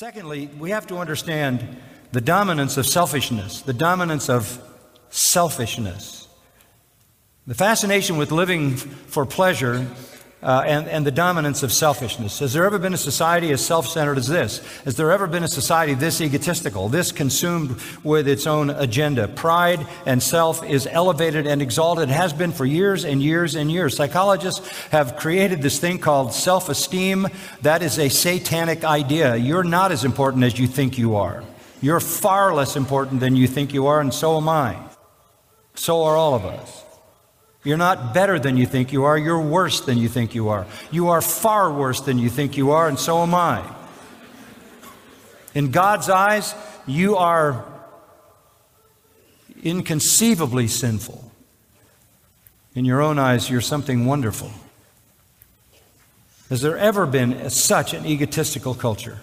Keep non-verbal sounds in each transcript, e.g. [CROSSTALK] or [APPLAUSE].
Secondly, we have to understand the dominance of selfishness, the dominance of selfishness. The fascination with living for pleasure uh, and, and the dominance of selfishness. Has there ever been a society as self centered as this? Has there ever been a society this egotistical, this consumed with its own agenda? Pride and self is elevated and exalted, has been for years and years and years. Psychologists have created this thing called self esteem. That is a satanic idea. You're not as important as you think you are. You're far less important than you think you are, and so am I. So are all of us. You're not better than you think you are. You're worse than you think you are. You are far worse than you think you are, and so am I. In God's eyes, you are inconceivably sinful. In your own eyes, you're something wonderful. Has there ever been such an egotistical culture?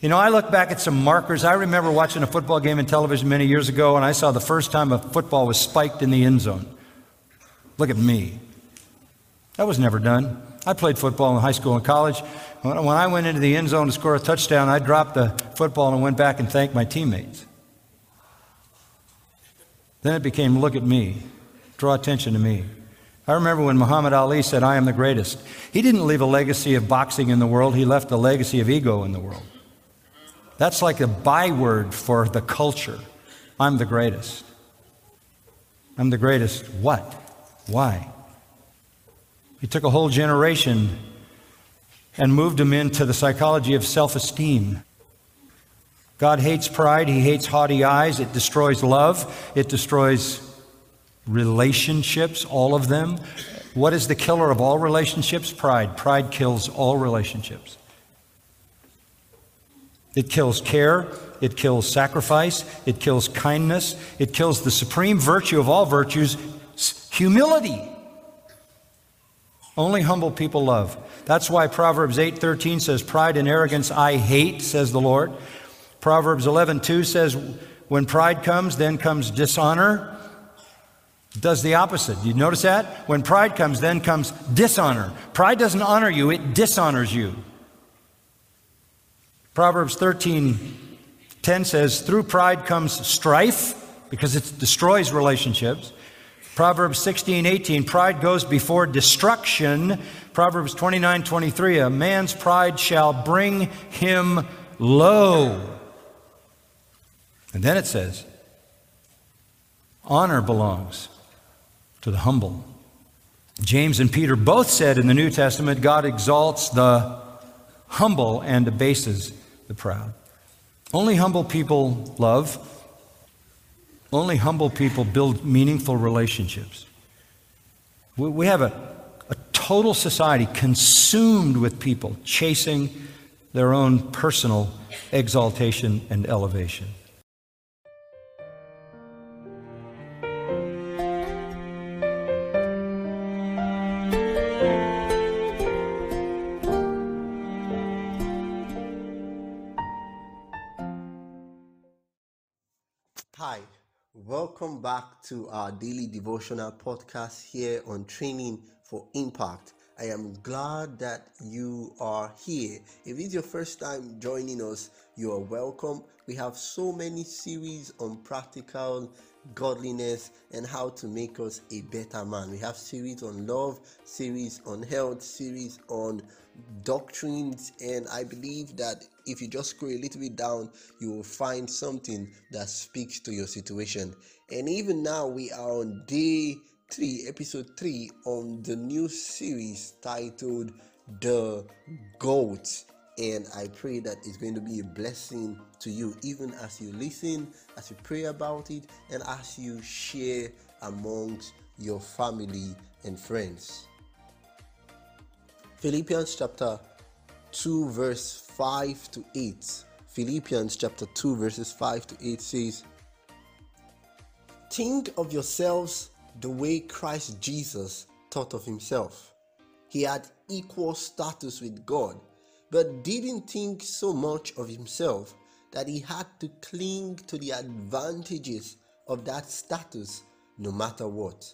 You know, I look back at some markers. I remember watching a football game in television many years ago, and I saw the first time a football was spiked in the end zone. Look at me. That was never done. I played football in high school and college. When I went into the end zone to score a touchdown, I dropped the football and went back and thanked my teammates. Then it became look at me, draw attention to me. I remember when Muhammad Ali said, I am the greatest. He didn't leave a legacy of boxing in the world, he left a legacy of ego in the world. That's like a byword for the culture. I'm the greatest. I'm the greatest what? Why? He took a whole generation and moved them into the psychology of self esteem. God hates pride, He hates haughty eyes, it destroys love, it destroys relationships, all of them. What is the killer of all relationships? Pride. Pride kills all relationships. It kills care. It kills sacrifice. It kills kindness. It kills the supreme virtue of all virtues, humility. Only humble people love. That's why Proverbs 8:13 says pride and arrogance I hate says the Lord. Proverbs 11:2 says when pride comes then comes dishonor. It does the opposite. You notice that? When pride comes then comes dishonor. Pride doesn't honor you, it dishonors you. Proverbs 13:10 says through pride comes strife because it destroys relationships. Proverbs 16, 18, pride goes before destruction. Proverbs 29, 23, a man's pride shall bring him low. And then it says, honor belongs to the humble. James and Peter both said in the New Testament, God exalts the humble and abases the proud. Only humble people love. Only humble people build meaningful relationships. We have a, a total society consumed with people chasing their own personal exaltation and elevation. To our daily devotional podcast here on Training for Impact. I am glad that you are here. If it's your first time joining us, you are welcome. We have so many series on practical godliness and how to make us a better man. We have series on love, series on health, series on doctrines, and I believe that if you just scroll a little bit down, you will find something that speaks to your situation. And even now, we are on day three, episode three, on the new series titled The Goat. And I pray that it's going to be a blessing to you, even as you listen, as you pray about it, and as you share amongst your family and friends. Philippians chapter 2, verse 5 to 8. Philippians chapter 2, verses 5 to 8 says, Think of yourselves the way Christ Jesus thought of himself. He had equal status with God, but didn't think so much of himself that he had to cling to the advantages of that status no matter what.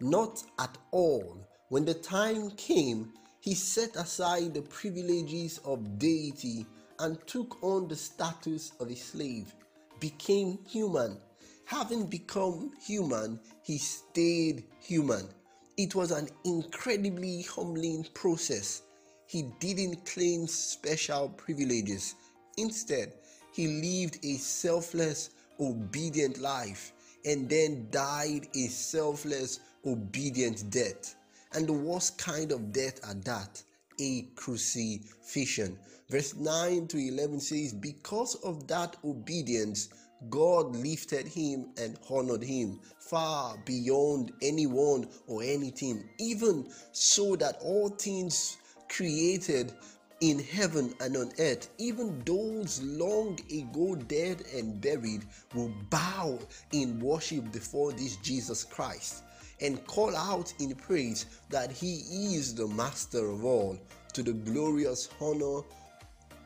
Not at all. When the time came, he set aside the privileges of deity and took on the status of a slave, became human. Having become human, he stayed human. It was an incredibly humbling process. He didn't claim special privileges. Instead, he lived a selfless, obedient life and then died a selfless, obedient death. And the worst kind of death at that, a crucifixion. Verse 9 to 11 says, Because of that obedience, God lifted him and honored him far beyond anyone or anything, even so that all things created in heaven and on earth, even those long ago dead and buried, will bow in worship before this Jesus Christ and call out in praise that He is the Master of all to the glorious honor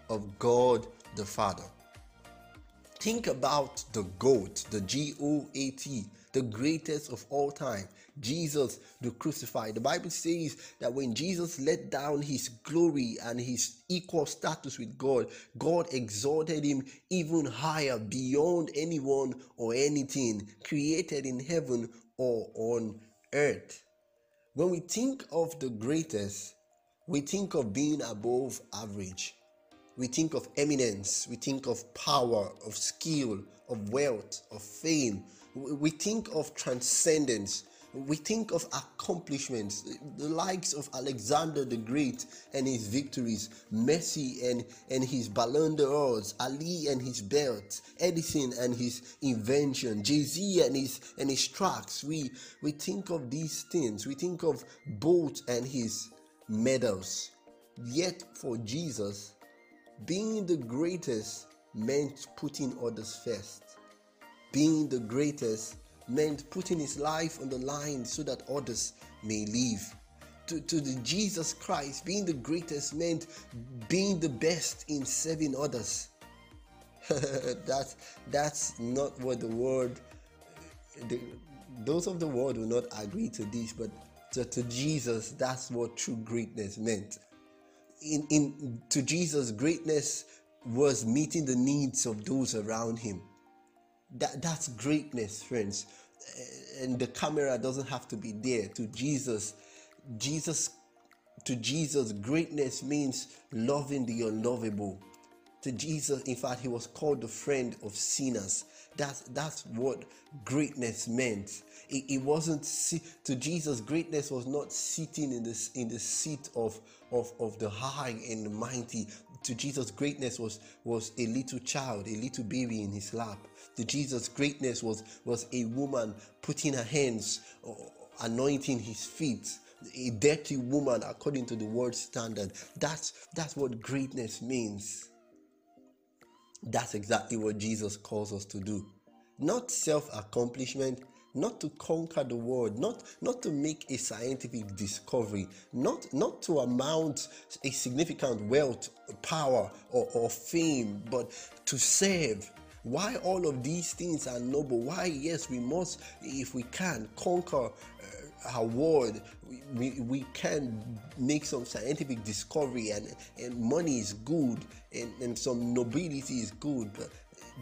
of God the Father. Think about the GOAT, the G O A T, the greatest of all time, Jesus the crucified. The Bible says that when Jesus let down his glory and his equal status with God, God exalted him even higher beyond anyone or anything created in heaven or on earth. When we think of the greatest, we think of being above average. We think of eminence, we think of power, of skill, of wealth, of fame. We think of transcendence. We think of accomplishments, the likes of Alexander the Great and his victories, Messi and, and his Ballon d'Ors, Ali and his belt, Edison and his invention, Jay Z and his and his tracks. We we think of these things. We think of Bolt and his medals. Yet for Jesus, being the greatest meant putting others first. Being the greatest meant putting his life on the line so that others may live. To, to the Jesus Christ, being the greatest meant being the best in serving others. [LAUGHS] that, that's not what the world, the, those of the world will not agree to this, but to, to Jesus, that's what true greatness meant. In, in to Jesus, greatness was meeting the needs of those around him. That, that's greatness, friends. Eh, and the camera doesn't have to be there. To Jesus, Jesus, to Jesus, greatness means loving the unlovable. To Jesus, in fact, he was called the friend of sinners. That's that's what greatness meant. It, it wasn't to Jesus. Greatness was not sitting in this in the seat of, of of the high and the mighty. To Jesus, greatness was was a little child, a little baby in his lap. To Jesus, greatness was was a woman putting her hands, uh, anointing his feet a dirty woman according to the world standard that's that's what greatness means that's exactly what Jesus calls us to do. Not self accomplishment, not to conquer the world, not, not to make a scientific discovery, not, not to amount a significant wealth, power, or, or fame, but to serve. Why all of these things are noble? Why, yes, we must, if we can, conquer uh, our world we, we can make some scientific discovery and, and money is good and, and some nobility is good but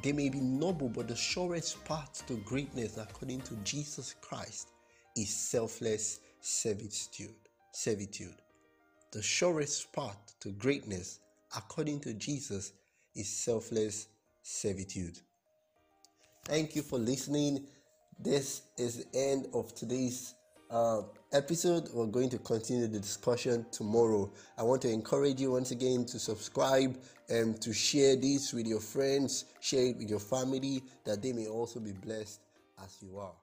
they may be noble but the surest path to greatness according to jesus christ is selfless servitude servitude the surest path to greatness according to jesus is selfless servitude thank you for listening this is the end of today's uh, episode. We're going to continue the discussion tomorrow. I want to encourage you once again to subscribe and to share this with your friends, share it with your family, that they may also be blessed as you are.